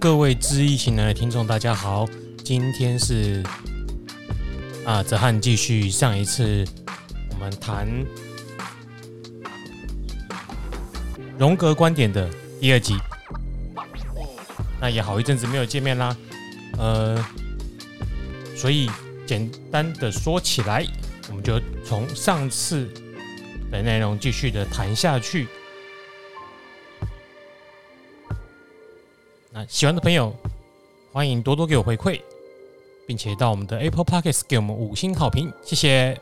各位知易行难的听众，大家好。今天是啊，泽汉继续上一次我们谈荣格观点的第二集。那也好一阵子没有见面啦，呃，所以简单的说起来，我们就从上次的内容继续的谈下去。喜欢的朋友，欢迎多多给我回馈，并且到我们的 Apple Podcast 给我们五星好评，谢谢。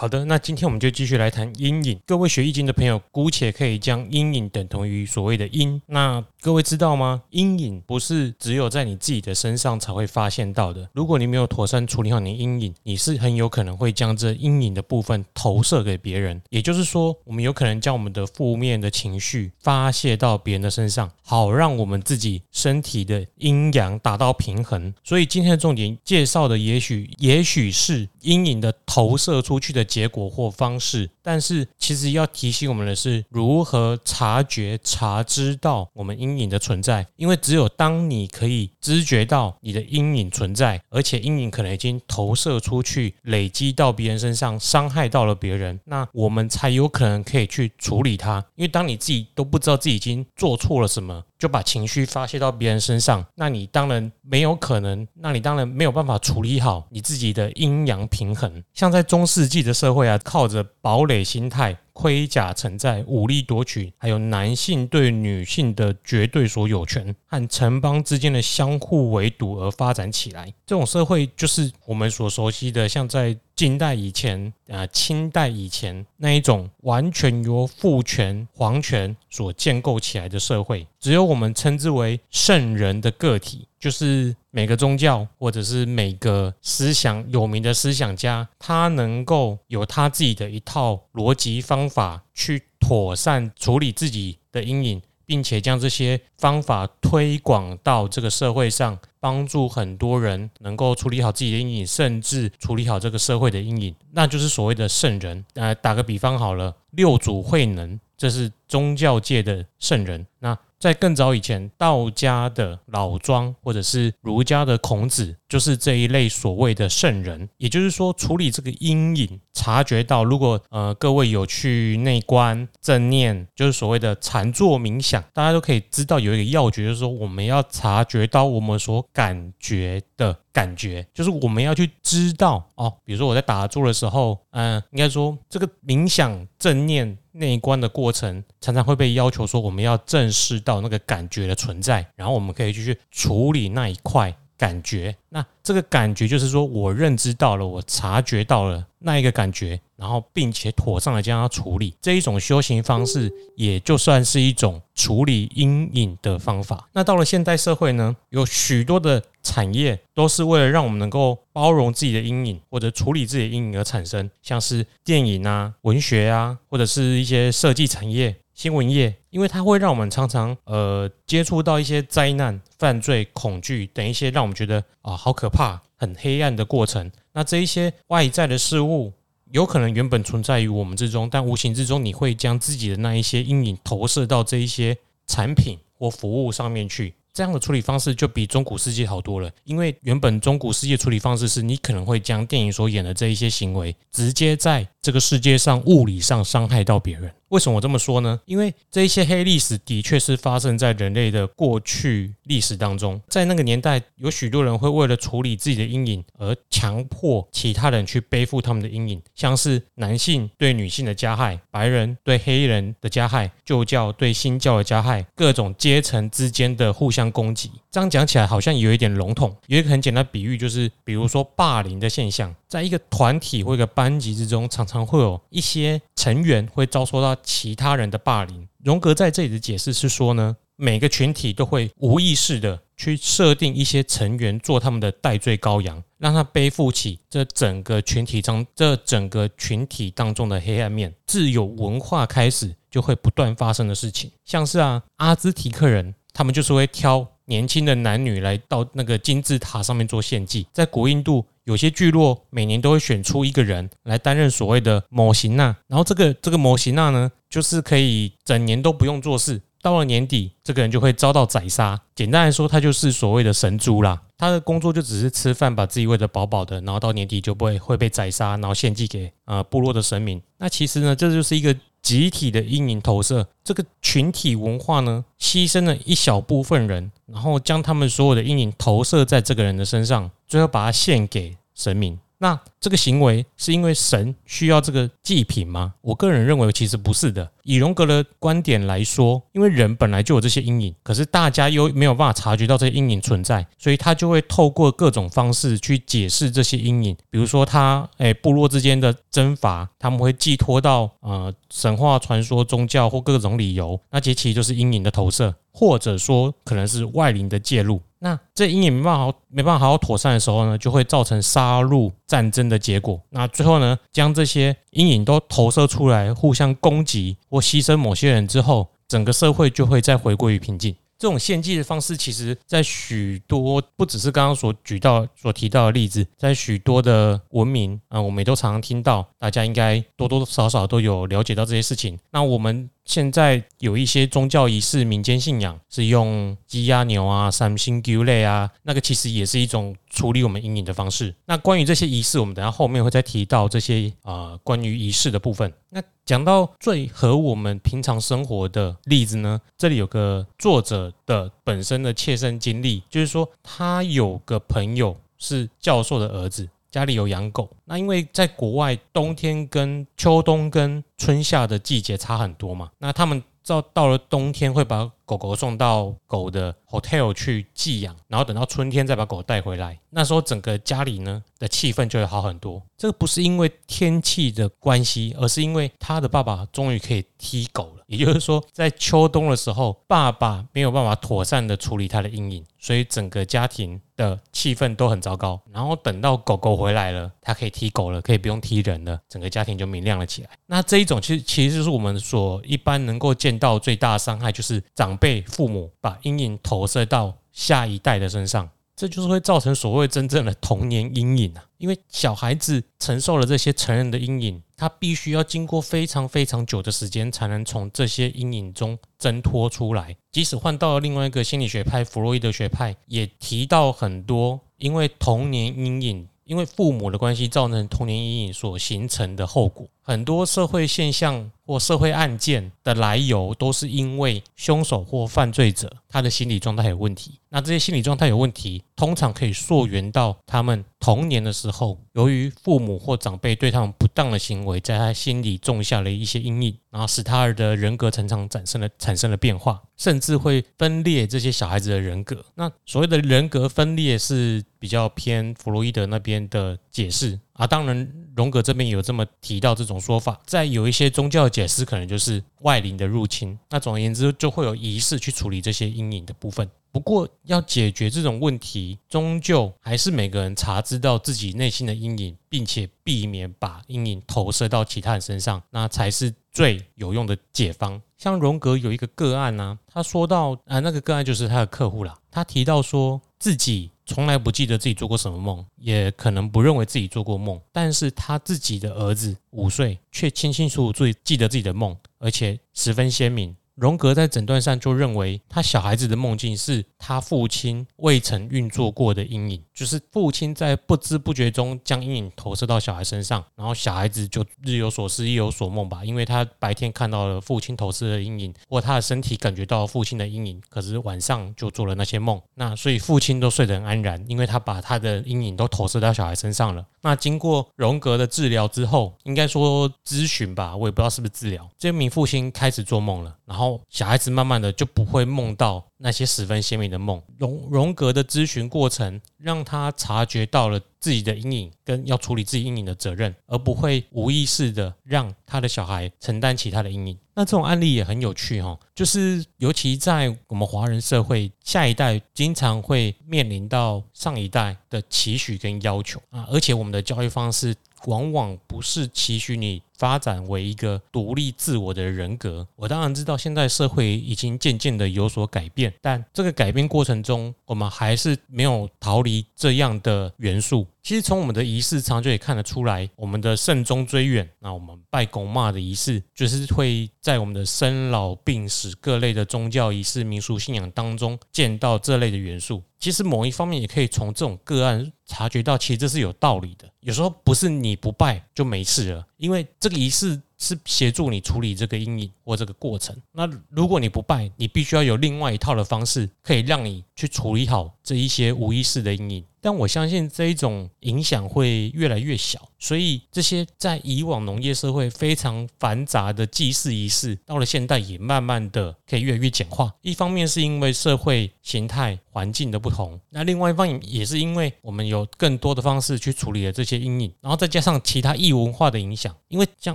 好的，那今天我们就继续来谈阴影。各位学易经的朋友，姑且可以将阴影等同于所谓的阴。那各位知道吗？阴影不是只有在你自己的身上才会发现到的。如果你没有妥善处理好你的阴影，你是很有可能会将这阴影的部分投射给别人。也就是说，我们有可能将我们的负面的情绪发泄到别人的身上，好让我们自己身体的阴阳达到平衡。所以今天的重点介绍的，也许也许是阴影的投射出去的结果或方式。但是，其实要提醒我们的是，如何察觉、察知到我们阴阴影的存在。因为只有当你可以知觉到你的阴影存在，而且阴影可能已经投射出去，累积到别人身上，伤害到了别人，那我们才有可能可以去处理它。因为当你自己都不知道自己已经做错了什么，就把情绪发泄到别人身上，那你当然没有可能，那你当然没有办法处理好你自己的阴阳平衡。像在中世纪的社会啊，靠着堡垒心态。盔甲承载、武力夺取，还有男性对女性的绝对所有权和城邦之间的相互围堵而发展起来。这种社会就是我们所熟悉的，像在近代以前、啊清代以前那一种完全由父权、皇权所建构起来的社会。只有我们称之为圣人的个体，就是每个宗教或者是每个思想有名的思想家，他能够有他自己的一套逻辑方法，去妥善处理自己的阴影，并且将这些方法推广到这个社会上，帮助很多人能够处理好自己的阴影，甚至处理好这个社会的阴影，那就是所谓的圣人。呃，打个比方好了，六祖慧能，这是宗教界的圣人。那在更早以前，道家的老庄或者是儒家的孔子，就是这一类所谓的圣人。也就是说，处理这个阴影，察觉到，如果呃各位有去内观正念，就是所谓的禅坐冥想，大家都可以知道有一个要诀，就是说我们要察觉到我们所感觉的感觉，就是我们要去知道哦。比如说我在打坐的时候，嗯、应该说这个冥想正念。那一关的过程常常会被要求说，我们要正视到那个感觉的存在，然后我们可以去处理那一块感觉。那这个感觉就是说我认知到了，我察觉到了那一个感觉，然后并且妥善的将它处理。这一种修行方式，也就算是一种处理阴影的方法。那到了现代社会呢，有许多的。产业都是为了让我们能够包容自己的阴影，或者处理自己的阴影而产生，像是电影啊、文学啊，或者是一些设计产业、新闻业，因为它会让我们常常呃接触到一些灾难、犯罪、恐惧等一些让我们觉得啊好可怕、很黑暗的过程。那这一些外在的事物，有可能原本存在于我们之中，但无形之中你会将自己的那一些阴影投射到这一些产品或服务上面去。这样的处理方式就比中古世界好多了，因为原本中古世界处理方式是你可能会将电影所演的这一些行为，直接在这个世界上物理上伤害到别人。为什么我这么说呢？因为这一些黑历史的确是发生在人类的过去历史当中，在那个年代，有许多人会为了处理自己的阴影而强迫其他人去背负他们的阴影，像是男性对女性的加害，白人对黑人的加害，旧教对新教的加害，各种阶层之间的互相攻击。这样讲起来好像有一点笼统，有一个很简单比喻，就是比如说霸凌的现象，在一个团体或一个班级之中，常常会有一些成员会遭受到其他人的霸凌。荣格在这里的解释是说呢，每个群体都会无意识的去设定一些成员做他们的代罪羔羊，让他背负起这整个群体中这整个群体当中的黑暗面。自有文化开始就会不断发生的事情，像是啊，阿兹提克人。他们就是会挑年轻的男女来到那个金字塔上面做献祭。在古印度，有些聚落每年都会选出一个人来担任所谓的摩西纳，然后这个这个摩西纳呢，就是可以整年都不用做事。到了年底，这个人就会遭到宰杀。简单来说，他就是所谓的神猪啦。他的工作就只是吃饭，把自己喂得饱饱的，然后到年底就不会会被宰杀，然后献祭给呃部落的神明。那其实呢，这就是一个集体的阴影投射。这个群体文化呢，牺牲了一小部分人，然后将他们所有的阴影投射在这个人的身上，最后把它献给神明。那这个行为是因为神需要这个祭品吗？我个人认为其实不是的。以荣格的观点来说，因为人本来就有这些阴影，可是大家又没有办法察觉到这些阴影存在，所以他就会透过各种方式去解释这些阴影。比如说他，他诶部落之间的征伐，他们会寄托到呃神话传说、宗教或各种理由，那其实就是阴影的投射，或者说可能是外灵的介入。那这阴影没办法没办法好好妥善的时候呢，就会造成杀戮战争的结果。那最后呢，将这些阴影都投射出来，互相攻击或牺牲某些人之后，整个社会就会再回归于平静。这种献祭的方式，其实在许多不只是刚刚所举到、所提到的例子，在许多的文明啊，我们也都常常听到，大家应该多多少少都有了解到这些事情。那我们。现在有一些宗教仪式、民间信仰是用鸡鸭牛啊、三星牛类啊，那个其实也是一种处理我们阴影的方式。那关于这些仪式，我们等下后面会再提到这些啊、呃、关于仪式的部分。那讲到最合我们平常生活的例子呢，这里有个作者的本身的切身经历，就是说他有个朋友是教授的儿子。家里有养狗，那因为在国外，冬天跟秋冬跟春夏的季节差很多嘛，那他们到到了冬天会把狗狗送到狗的 hotel 去寄养，然后等到春天再把狗带回来。那时候整个家里呢的气氛就会好很多。这个不是因为天气的关系，而是因为他的爸爸终于可以踢狗了。也就是说，在秋冬的时候，爸爸没有办法妥善的处理他的阴影，所以整个家庭的气氛都很糟糕。然后等到狗狗回来了，他可以踢狗了，可以不用踢人了，整个家庭就明亮了起来。那这一种其实其实就是我们所一般能够见到最大的伤害，就是长辈父母把阴影投射到下一代的身上，这就是会造成所谓真正的童年阴影啊。因为小孩子承受了这些成人的阴影，他必须要经过非常非常久的时间，才能从这些阴影中挣脱出来。即使换到了另外一个心理学派——弗洛伊德学派，也提到很多因为童年阴影。因为父母的关系造成童年阴影所形成的后果，很多社会现象或社会案件的来由，都是因为凶手或犯罪者他的心理状态有问题。那这些心理状态有问题，通常可以溯源到他们童年的时候，由于父母或长辈对他们不当的行为，在他心里种下了一些阴影，然后使他的人格成长产生了产生了变化，甚至会分裂这些小孩子的人格。那所谓的人格分裂是比较偏弗洛伊德那边的解释。啊，当然，荣格这边有这么提到这种说法，在有一些宗教解释，可能就是外灵的入侵。那总而言之，就会有仪式去处理这些阴影的部分。不过，要解决这种问题，终究还是每个人察知到自己内心的阴影，并且避免把阴影投射到其他人身上，那才是最有用的解方。像荣格有一个个案呢、啊，他说到啊，那个个案就是他的客户啦，他提到说自己。从来不记得自己做过什么梦，也可能不认为自己做过梦，但是他自己的儿子五岁，却清清楚楚记得自己的梦，而且十分鲜明。荣格在诊断上就认为，他小孩子的梦境是他父亲未曾运作过的阴影，就是父亲在不知不觉中将阴影投射到小孩身上，然后小孩子就日有所思夜有所梦吧，因为他白天看到了父亲投射的阴影，或他的身体感觉到父亲的阴影，可是晚上就做了那些梦，那所以父亲都睡得很安然，因为他把他的阴影都投射到小孩身上了。那经过荣格的治疗之后，应该说咨询吧，我也不知道是不是治疗，这名父亲开始做梦了，然后小孩子慢慢的就不会梦到那些十分鲜明的梦。荣荣格的咨询过程让他察觉到了自己的阴影跟要处理自己阴影的责任，而不会无意识的让他的小孩承担起他的阴影。那这种案例也很有趣哈，就是尤其在我们华人社会，下一代经常会面临到上一代的期许跟要求啊，而且我们的教育方式往往不是期许你发展为一个独立自我的人格。我当然知道现在社会已经渐渐的有所改变，但这个改变过程中，我们还是没有逃离这样的元素。其实从我们的仪式上就可以看得出来，我们的慎终追远，那我们拜公骂的仪式，就是会在我们的生老病死各类的宗教仪式、民俗信仰当中见到这类的元素。其实某一方面也可以从这种个案察觉到，其实这是有道理的。有时候不是你不拜就没事了，因为这个仪式是协助你处理这个阴影或这个过程。那如果你不拜，你必须要有另外一套的方式，可以让你去处理好这一些无意识的阴影。但我相信这一种影响会越来越小，所以这些在以往农业社会非常繁杂的祭祀仪式，到了现代也慢慢的可以越来越简化。一方面是因为社会形态环境的不同，那另外一方面也是因为我们有更多的方式去处理了这些阴影，然后再加上其他异文化的影响，因为像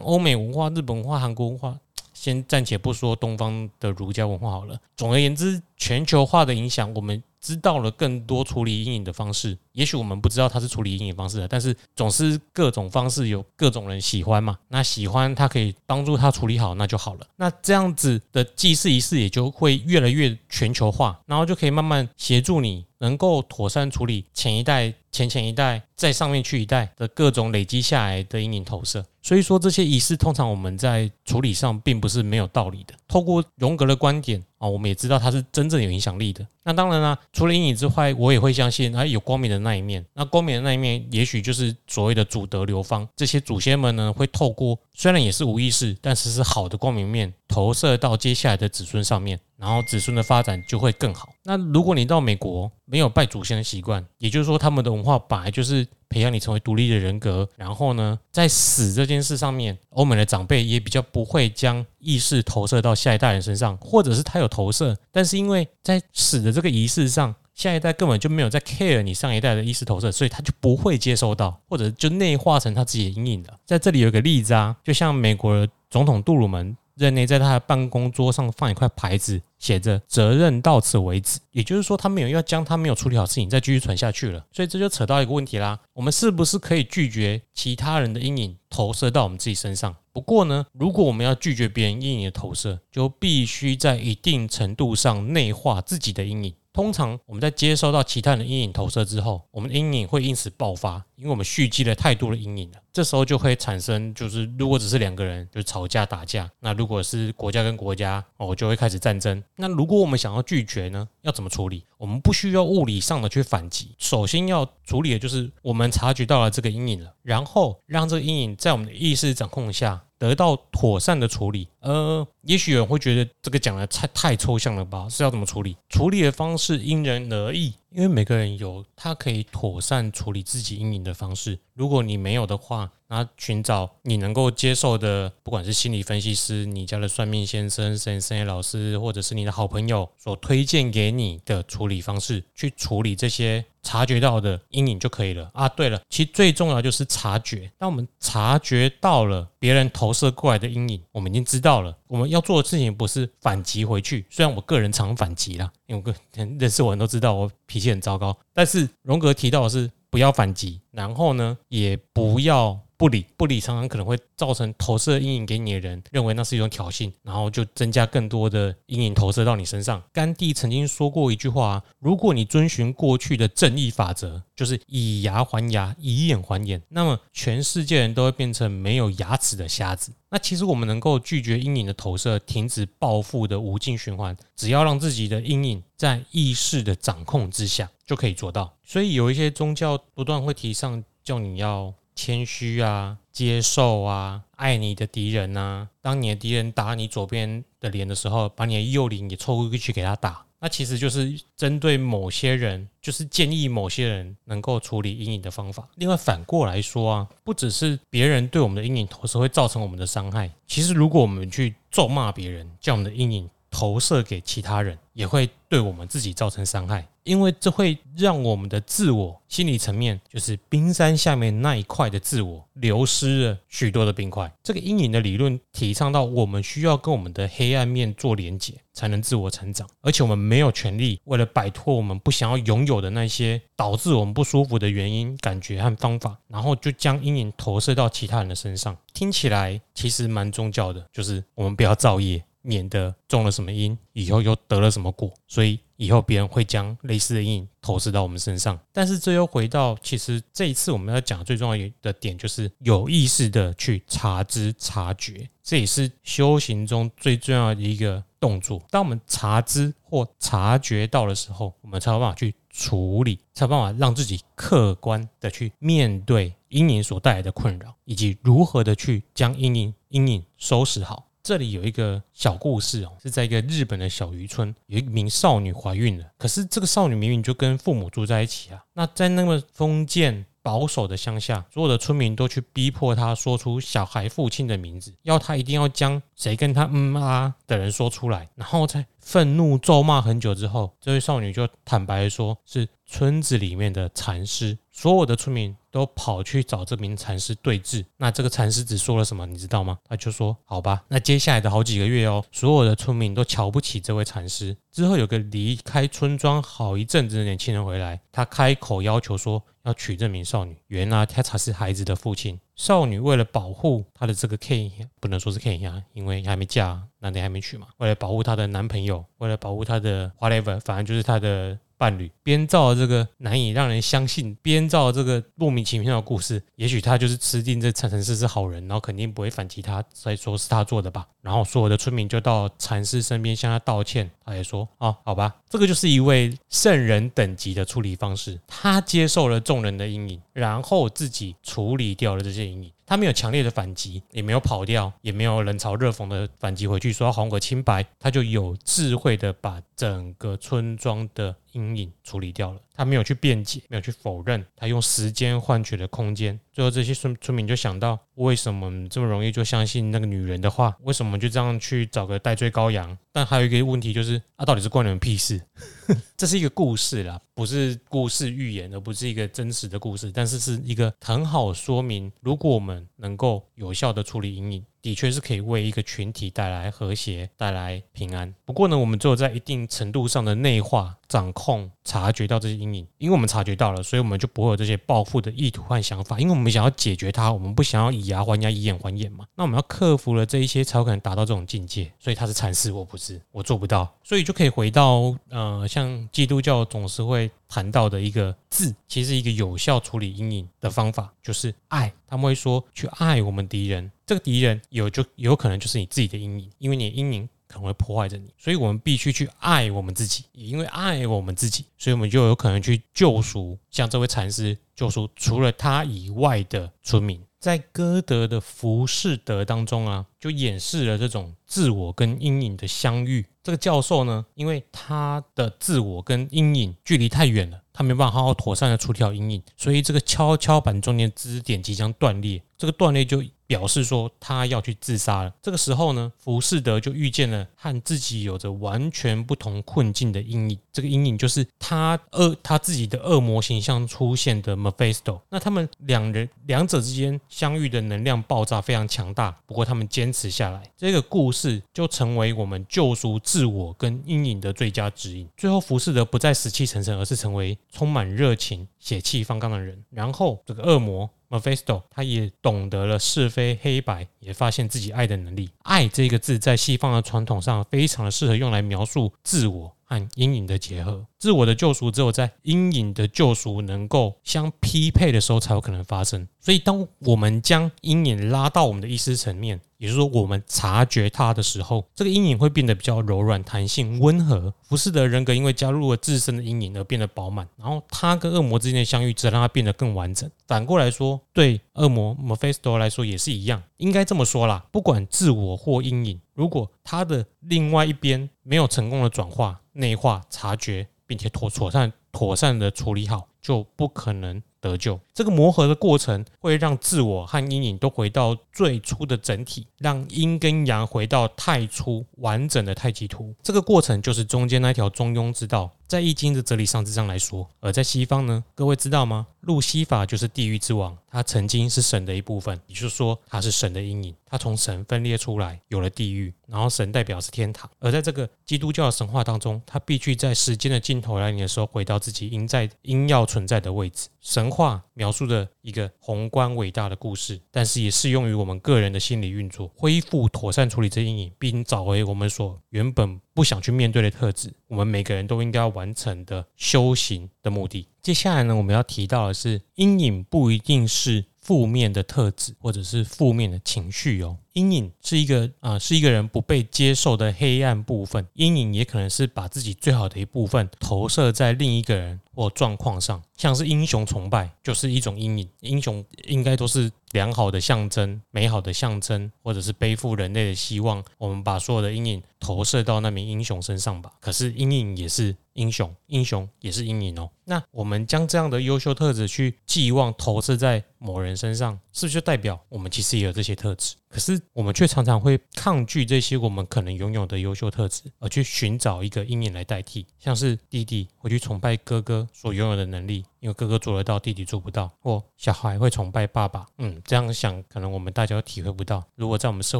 欧美文化、日本文化、韩国文化，先暂且不说东方的儒家文化好了。总而言之，全球化的影响，我们。知道了更多处理阴影的方式，也许我们不知道它是处理阴影方式的，但是总是各种方式有各种人喜欢嘛。那喜欢它可以帮助他处理好，那就好了。那这样子的祭祀仪式也就会越来越全球化，然后就可以慢慢协助你能够妥善处理前一代、前前一代再上面去一代的各种累积下来的阴影投射。所以说这些仪式通常我们在处理上并不是没有道理的。透过荣格的观点。啊，我们也知道他是真正有影响力的。那当然啦，除了阴影之外，我也会相信他，有光明的那一面。那光明的那一面，也许就是所谓的祖德流芳。这些祖先们呢，会透过虽然也是无意识，但是是好的光明面，投射到接下来的子孙上面。然后子孙的发展就会更好。那如果你到美国没有拜祖先的习惯，也就是说他们的文化本来就是培养你成为独立的人格。然后呢，在死这件事上面，欧美的长辈也比较不会将意识投射到下一代人身上，或者是他有投射，但是因为在死的这个仪式上，下一代根本就没有在 care 你上一代的意识投射，所以他就不会接收到，或者就内化成他自己的阴影了。在这里有一个例子啊，就像美国总统杜鲁门。任内在他的办公桌上放一块牌子，写着“责任到此为止”，也就是说，他没有要将他没有处理好事情再继续传下去了。所以这就扯到一个问题啦：我们是不是可以拒绝其他人的阴影投射到我们自己身上？不过呢，如果我们要拒绝别人阴影的投射，就必须在一定程度上内化自己的阴影。通常我们在接收到其他人的阴影投射之后，我们阴影会因此爆发，因为我们蓄积了太多的阴影了。这时候就会产生，就是如果只是两个人就吵架打架，那如果是国家跟国家哦，就会开始战争。那如果我们想要拒绝呢，要怎么处理？我们不需要物理上的去反击，首先要处理的就是我们察觉到了这个阴影了，然后让这个阴影在我们的意识掌控下。得到妥善的处理，呃，也许有人会觉得这个讲的太太抽象了吧？是要怎么处理？处理的方式因人而异。因为每个人有他可以妥善处理自己阴影的方式。如果你没有的话，那寻找你能够接受的，不管是心理分析师、你家的算命先生、神仙老师，或者是你的好朋友所推荐给你的处理方式，去处理这些察觉到的阴影就可以了。啊，对了，其实最重要就是察觉。当我们察觉到了别人投射过来的阴影，我们已经知道了。我们要做的事情不是反击回去，虽然我个人常反击啦，因为我个 认识我人都知道我脾气很糟糕。但是荣格提到的是不要反击，然后呢，也不要。不理不理，常常可能会造成投射阴影给你的人认为那是一种挑衅，然后就增加更多的阴影投射到你身上。甘地曾经说过一句话：如果你遵循过去的正义法则，就是以牙还牙，以眼还眼，那么全世界人都会变成没有牙齿的瞎子。那其实我们能够拒绝阴影的投射，停止报复的无尽循环，只要让自己的阴影在意识的掌控之下，就可以做到。所以有一些宗教不断会提倡叫你要。谦虚啊，接受啊，爱你的敌人呐。当你的敌人打你左边的脸的时候，把你的右脸也凑过去给他打。那其实就是针对某些人，就是建议某些人能够处理阴影的方法。另外反过来说啊，不只是别人对我们的阴影投射会造成我们的伤害，其实如果我们去咒骂别人，将我们的阴影投射给其他人，也会对我们自己造成伤害。因为这会让我们的自我心理层面，就是冰山下面那一块的自我，流失了许多的冰块。这个阴影的理论提倡到，我们需要跟我们的黑暗面做连结，才能自我成长。而且我们没有权利为了摆脱我们不想要拥有的那些导致我们不舒服的原因、感觉和方法，然后就将阴影投射到其他人的身上。听起来其实蛮宗教的，就是我们不要造业。免得种了什么因，以后又得了什么果，所以以后别人会将类似的阴影投射到我们身上。但是这又回到，其实这一次我们要讲最重要的点，就是有意识的去察知、察觉，这也是修行中最重要的一个动作。当我们察知或察觉到的时候，我们才有办法去处理，才有办法让自己客观的去面对阴影所带来的困扰，以及如何的去将阴影阴影收拾好。这里有一个小故事哦，是在一个日本的小渔村，有一名少女怀孕了。可是这个少女明明就跟父母住在一起啊。那在那么封建保守的乡下，所有的村民都去逼迫她说出小孩父亲的名字，要她一定要将谁跟她嗯啊的人说出来。然后在愤怒咒骂很久之后，这位少女就坦白说是村子里面的禅师。所有的村民都跑去找这名禅师对峙。那这个禅师只说了什么，你知道吗？他就说：“好吧。”那接下来的好几个月哦，所有的村民都瞧不起这位禅师。之后有个离开村庄好一阵子的年轻人回来，他开口要求说要娶这名少女。原来他才是孩子的父亲。少女为了保护她的这个 K，不能说是 K 呀，因为还没嫁，男的还没娶嘛。为了保护她的男朋友，为了保护她的 whatever，反正就是她的。伴侣编造这个难以让人相信，编造这个莫名其妙的故事。也许他就是吃定这禅师是好人，然后肯定不会反击他，再说是他做的吧。然后所有的村民就到禅师身边向他道歉，他也说：“哦，好吧，这个就是一位圣人等级的处理方式。他接受了众人的阴影，然后自己处理掉了这些阴影。”他没有强烈的反击，也没有跑掉，也没有冷嘲热讽的反击回去，说要还我清白。他就有智慧的把整个村庄的阴影处理掉了。他没有去辩解，没有去否认，他用时间换取了空间。最后，这些村村民就想到：为什么这么容易就相信那个女人的话？为什么就这样去找个戴罪羔羊？但还有一个问题就是：啊，到底是关你们屁事？这是一个故事啦，不是故事预言，而不是一个真实的故事。但是是一个很好说明，如果我们能够有效的处理阴影。的确是可以为一个群体带来和谐、带来平安。不过呢，我们只有在一定程度上的内化、掌控、察觉到这些阴影，因为我们察觉到了，所以我们就不会有这些报复的意图和想法。因为我们想要解决它，我们不想要以牙还牙、以眼还眼嘛。那我们要克服了这一些，才有可能达到这种境界。所以他是禅师，我不是，我做不到。所以就可以回到呃，像基督教总是会谈到的一个字，其实一个有效处理阴影的方法就是爱。他们会说去爱我们敌人。这个敌人有就有可能就是你自己的阴影，因为你的阴影可能会破坏着你，所以我们必须去爱我们自己。也因为爱我们自己，所以我们就有可能去救赎，像这位禅师救赎除了他以外的村民。在歌德的《浮士德》当中啊，就演示了这种自我跟阴影的相遇。这个教授呢，因为他的自我跟阴影距离太远了，他没办法好好妥善的处理好阴影，所以这个跷跷板中间支点即将断裂。这个断裂就表示说他要去自杀了。这个时候呢，浮士德就遇见了和自己有着完全不同困境的阴影。这个阴影就是他恶他自己的恶魔形象出现的 Mephisto。那他们两人两者之间相遇的能量爆炸非常强大，不过他们坚持下来。这个故事就成为我们救赎自我跟阴影的最佳指引。最后，浮士德不再死气沉沉，而是成为充满热情、血气方刚的人。然后，这个恶魔。Mephisto，他也懂得了是非黑白，也发现自己爱的能力。爱这个字在西方的传统上非常的适合用来描述自我和阴影的结合。自我的救赎只有在阴影的救赎能够相匹配的时候才有可能发生。所以，当我们将阴影拉到我们的意识层面。也就是说，我们察觉它的时候，这个阴影会变得比较柔软、弹性、温和。浮士德人格因为加入了自身的阴影而变得饱满，然后他跟恶魔之间的相遇，则让他变得更完整。反过来说，对恶魔 Mephisto 来说也是一样。应该这么说啦，不管自我或阴影，如果他的另外一边没有成功的转化、内化、察觉，并且妥妥善、妥善的处理好，就不可能得救。这个磨合的过程会让自我和阴影都回到最初的整体，让阴跟阳回到太初完整的太极图。这个过程就是中间那条中庸之道。在易经的哲理上之上来说，而在西方呢，各位知道吗？路西法就是地狱之王，他曾经是神的一部分，也就是说，他是神的阴影，他从神分裂出来，有了地狱，然后神代表是天堂。而在这个基督教的神话当中，他必须在时间的尽头来临的时候，回到自己应在应要存在的位置。神话描述的一个宏观伟大的故事，但是也适用于我们个人的心理运作，恢复妥善处理这阴影，并找回我们所原本不想去面对的特质。我们每个人都应该要完成的修行的目的。接下来呢，我们要提到的是，阴影不一定是负面的特质，或者是负面的情绪哦。阴影是一个啊、是一个人不被接受的黑暗部分。阴影也可能是把自己最好的一部分投射在另一个人或状况上，像是英雄崇拜就是一种阴影。英雄应该都是良好的象征、美好的象征，或者是背负人类的希望。我们把所有的阴影投射到那名英雄身上吧。可是阴影也是英雄，英雄也是阴影哦。那我们将这样的优秀特质去寄望投射在某人身上，是不是就代表我们其实也有这些特质？可是我们却常常会抗拒这些我们可能拥有的优秀特质，而去寻找一个阴影来代替，像是弟弟会去崇拜哥哥所拥有的能力，因为哥哥做得到，弟弟做不到；或小孩会崇拜爸爸。嗯，这样想，可能我们大家都体会不到。如果在我们社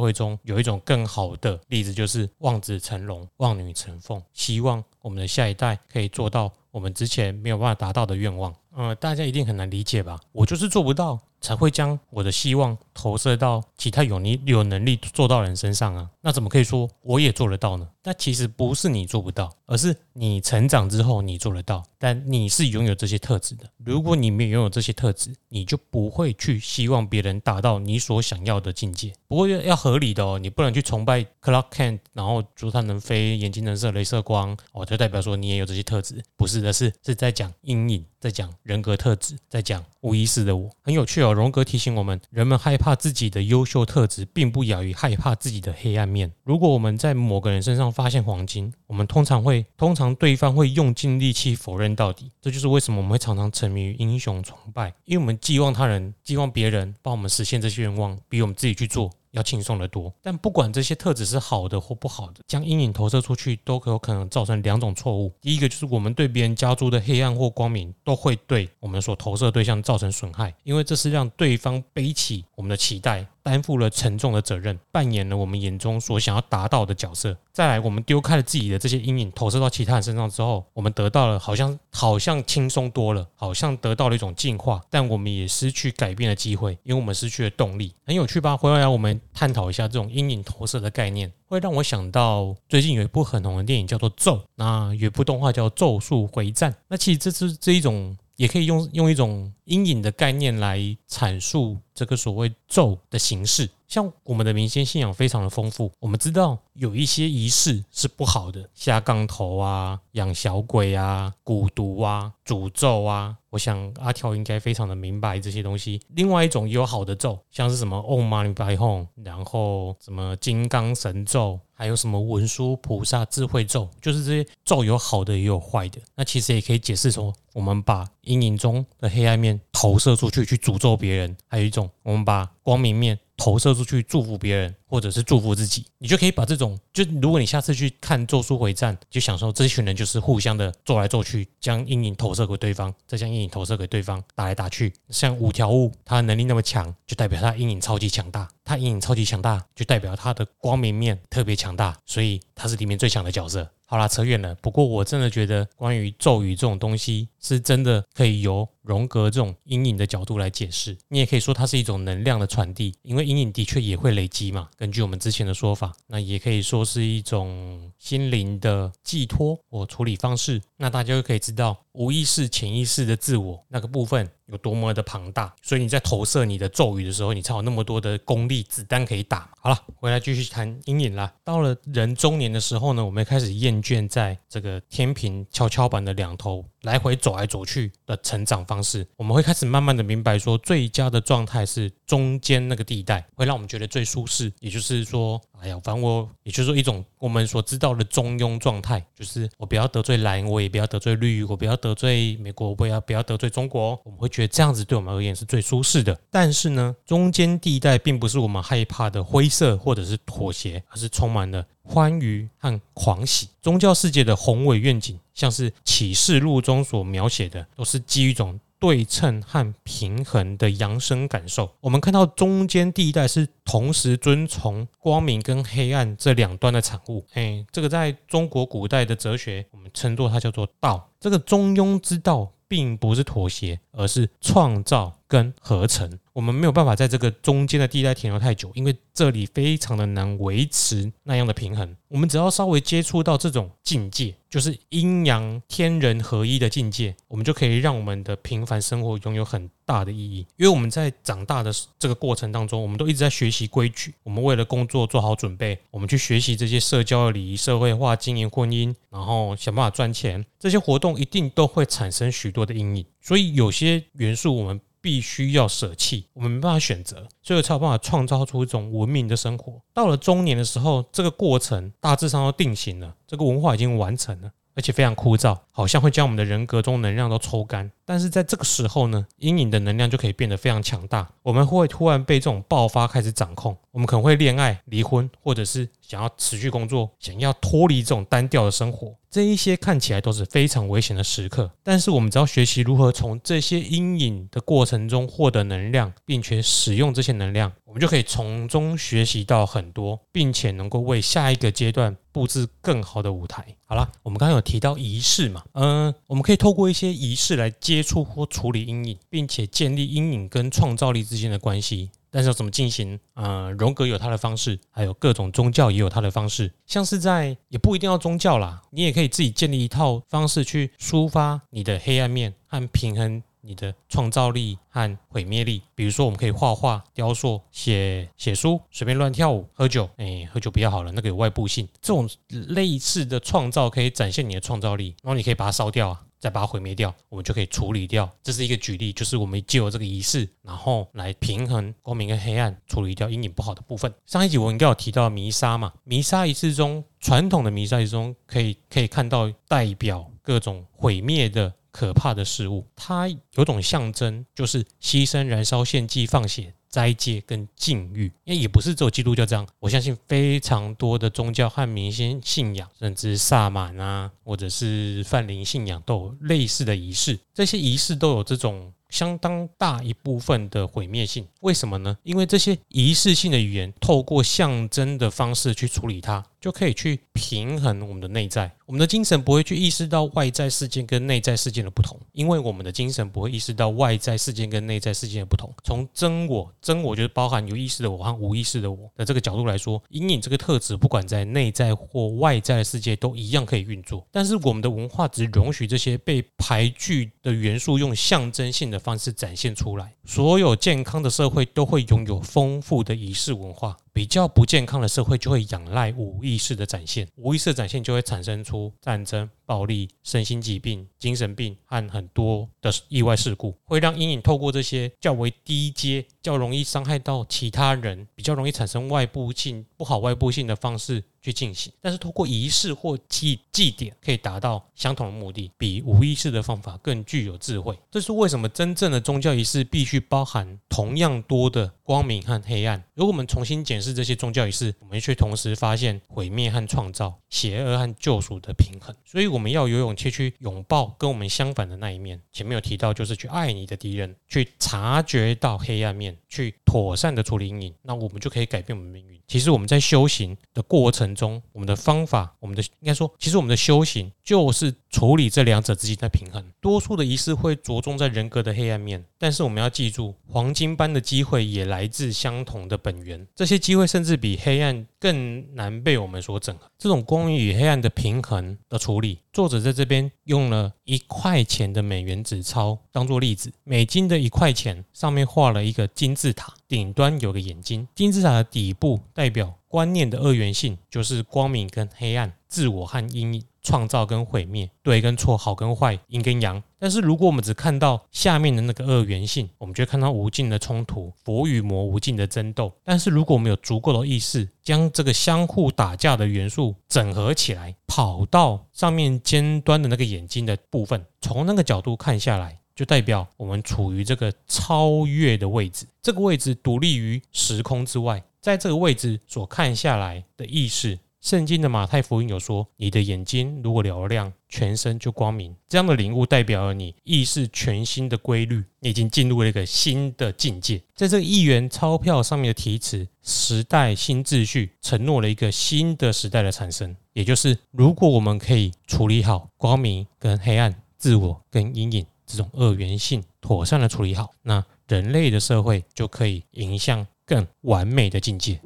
会中有一种更好的例子，就是望子成龙、望女成凤，希望我们的下一代可以做到我们之前没有办法达到的愿望。呃，大家一定很难理解吧？我就是做不到。才会将我的希望投射到其他有你有能力做到人身上啊？那怎么可以说我也做得到呢？那其实不是你做不到，而是你成长之后你做得到。但你是拥有这些特质的。如果你没有拥有这些特质，你就不会去希望别人达到你所想要的境界。不过要要合理的哦，你不能去崇拜 Clark Kent，然后说他能飞，眼睛能射镭射光，哦，就代表说你也有这些特质。不是的，是是在讲阴影，在讲人格特质，在讲无意识的我。很有趣哦。荣格提醒我们，人们害怕自己的优秀特质，并不亚于害怕自己的黑暗面。如果我们在某个人身上发现黄金，我们通常会，通常对方会用尽力气否认到底。这就是为什么我们会常常沉迷于英雄崇拜，因为我们寄望他人，寄望别人帮我们实现这些愿望，比我们自己去做。要轻松得多，但不管这些特质是好的或不好的，将阴影投射出去，都有可能造成两种错误。第一个就是我们对别人加诸的黑暗或光明，都会对我们所投射对象造成损害，因为这是让对方背起我们的期待。担负了沉重的责任，扮演了我们眼中所想要达到的角色。再来，我们丢开了自己的这些阴影，投射到其他人身上之后，我们得到了好像好像轻松多了，好像得到了一种进化，但我们也失去改变的机会，因为我们失去了动力。很有趣吧？回来我们探讨一下这种阴影投射的概念，会让我想到最近有一部很红的电影叫做《咒》，那有一部动画叫《咒术回战》。那其实这是这一种。也可以用用一种阴影的概念来阐述这个所谓咒的形式。像我们的民间信仰非常的丰富，我们知道有一些仪式是不好的，下杠头啊、养小鬼啊、蛊毒啊、诅咒啊。我想阿条应该非常的明白这些东西。另外一种也有好的咒，像是什么 Om Mani Padme Hum，然后什么金刚神咒，还有什么文殊菩萨智慧咒，就是这些咒有好的也有坏的。那其实也可以解释说，我们把阴影中的黑暗面投射出去去诅咒别人，还有一种我们把光明面。投射出去祝福别人，或者是祝福自己，你就可以把这种，就如果你下次去看《咒术回战》，就想说这群人就是互相的咒来咒去，将阴影投射给对方，再将阴影投射给对方，打来打去。像五条悟，他能力那么强，就代表他阴影超级强大；他阴影超级强大，就代表他的光明面特别强大，所以他是里面最强的角色。好啦，扯远了。不过我真的觉得，关于咒语这种东西，是真的可以由荣格这种阴影的角度来解释。你也可以说它是一种能量的传递，因为阴影的确也会累积嘛。根据我们之前的说法，那也可以说是一种心灵的寄托或处理方式。那大家就可以知道，无意识、潜意识的自我那个部分。有多么的庞大，所以你在投射你的咒语的时候，你才有那么多的功力子弹可以打。好了，回来继续谈阴影啦。到了人中年的时候呢，我们开始厌倦在这个天平跷跷板的两头来回走来走去的成长方式，我们会开始慢慢的明白说，最佳的状态是中间那个地带，会让我们觉得最舒适。也就是说。哎呀，反正我也就是说一种我们所知道的中庸状态，就是我不要得罪蓝，我也不要得罪绿，我不要得罪美国，我不要不要得罪中国，我们会觉得这样子对我们而言是最舒适的。但是呢，中间地带并不是我们害怕的灰色或者是妥协，而是充满了欢愉和狂喜。宗教世界的宏伟愿景，像是启示录中所描写的，都是基于一种。对称和平衡的扬升感受，我们看到中间地带是同时遵从光明跟黑暗这两端的产物。哎，这个在中国古代的哲学，我们称作它叫做道。这个中庸之道，并不是妥协，而是创造跟合成。我们没有办法在这个中间的地带停留太久，因为这里非常的难维持那样的平衡。我们只要稍微接触到这种境界，就是阴阳天人合一的境界，我们就可以让我们的平凡生活拥有很大的意义。因为我们在长大的这个过程当中，我们都一直在学习规矩。我们为了工作做好准备，我们去学习这些社交礼仪、社会化、经营婚姻，然后想办法赚钱。这些活动一定都会产生许多的阴影，所以有些元素我们。必须要舍弃，我们没办法选择，所以才有办法创造出一种文明的生活。到了中年的时候，这个过程大致上都定型了，这个文化已经完成了。而且非常枯燥，好像会将我们的人格中能量都抽干。但是在这个时候呢，阴影的能量就可以变得非常强大。我们会突然被这种爆发开始掌控，我们可能会恋爱、离婚，或者是想要持续工作，想要脱离这种单调的生活。这一些看起来都是非常危险的时刻。但是我们只要学习如何从这些阴影的过程中获得能量，并且使用这些能量，我们就可以从中学习到很多，并且能够为下一个阶段布置更好的舞台。好了，我们刚刚有提到仪式嘛，嗯，我们可以透过一些仪式来接接触或处理阴影，并且建立阴影跟创造力之间的关系。但是要怎么进行？呃，荣格有他的方式，还有各种宗教也有他的方式。像是在也不一定要宗教啦，你也可以自己建立一套方式去抒发你的黑暗面和平衡。你的创造力和毁灭力，比如说我们可以画画、雕塑、写写书、随便乱跳舞、喝酒。哎，喝酒比较好了，那个有外部性。这种类似的创造可以展现你的创造力，然后你可以把它烧掉啊，再把它毁灭掉，我们就可以处理掉。这是一个举例，就是我们借由这个仪式，然后来平衡光明跟黑暗，处理掉阴影不好的部分。上一集我应该有提到弥撒嘛？弥撒仪式中，传统的弥撒仪式中可以可以看到代表各种毁灭的。可怕的事物，它有种象征，就是牺牲、燃烧、献祭、放血、斋戒跟禁欲。因为也不是只有基督教这样，我相信非常多的宗教和民间信仰，甚至萨满啊，或者是泛灵信仰，都有类似的仪式。这些仪式都有这种。相当大一部分的毁灭性，为什么呢？因为这些仪式性的语言，透过象征的方式去处理它，就可以去平衡我们的内在。我们的精神不会去意识到外在事件跟内在事件的不同，因为我们的精神不会意识到外在事件跟内在事件的不同。从真我，真我就是包含有意识的我和无意识的我的这个角度来说，阴影这个特质，不管在内在或外在的世界都一样可以运作。但是我们的文化只容许这些被排拒的元素用象征性的方式展现出来。所有健康的社会都会拥有丰富的仪式文化。比较不健康的社会就会仰赖无意识的展现，无意识的展现就会产生出战争、暴力、身心疾病、精神病和很多的意外事故，会让阴影透过这些较为低阶、较容易伤害到其他人、比较容易产生外部性不好外部性的方式去进行。但是透过仪式或祭祭典可以达到相同的目的，比无意识的方法更具有智慧。这是为什么真正的宗教仪式必须包含同样多的光明和黑暗。如果我们重新检是这些宗教仪式，我们却同时发现毁灭和创造、邪恶和救赎的平衡。所以我们要有勇气去拥抱跟我们相反的那一面。前面有提到，就是去爱你的敌人，去察觉到黑暗面，去妥善的处理阴影，那我们就可以改变我们的命运。其实我们在修行的过程中，我们的方法，我们的应该说，其实我们的修行就是处理这两者之间的平衡。多数的仪式会着重在人格的黑暗面，但是我们要记住，黄金般的机会也来自相同的本源。这些机机会甚至比黑暗更难被我们所整合。这种光明与黑暗的平衡的处理，作者在这边用了一块钱的美元纸钞当做例子。美金的一块钱上面画了一个金字塔，顶端有个眼睛。金字塔的底部代表观念的二元性，就是光明跟黑暗、自我和阴影。创造跟毁灭，对跟错，好跟坏，阴跟阳。但是如果我们只看到下面的那个二元性，我们就会看到无尽的冲突，佛与魔无尽的争斗。但是如果我们有足够的意识，将这个相互打架的元素整合起来，跑到上面尖端的那个眼睛的部分，从那个角度看下来，就代表我们处于这个超越的位置。这个位置独立于时空之外，在这个位置所看下来的意识。圣经的马太福音有说：“你的眼睛如果嘹亮，全身就光明。”这样的领悟代表了你意识全新的规律，你已经进入了一个新的境界。在这个一元钞票上面的题词“时代新秩序”承诺了一个新的时代的产生，也就是如果我们可以处理好光明跟黑暗、自我跟阴影这种二元性，妥善的处理好，那人类的社会就可以迎向更完美的境界。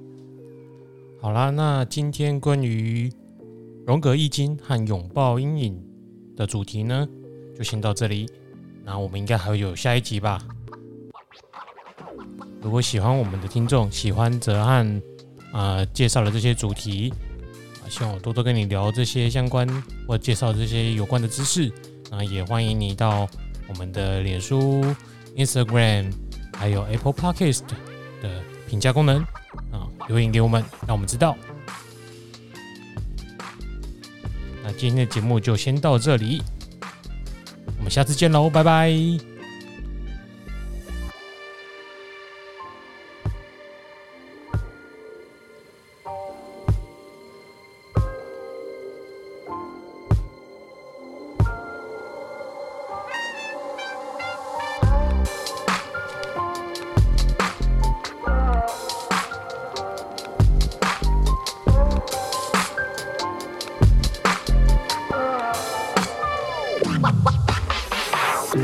好啦，那今天关于荣格易经和拥抱阴影的主题呢，就先到这里。那我们应该还会有下一集吧？如果喜欢我们的听众，喜欢哲翰啊介绍的这些主题啊，希望我多多跟你聊这些相关或介绍这些有关的知识。那也欢迎你到我们的脸书、Instagram 还有 Apple Podcast 的评价功能。留言给我们，让我们知道。那今天的节目就先到这里，我们下次见喽，拜拜。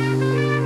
哦。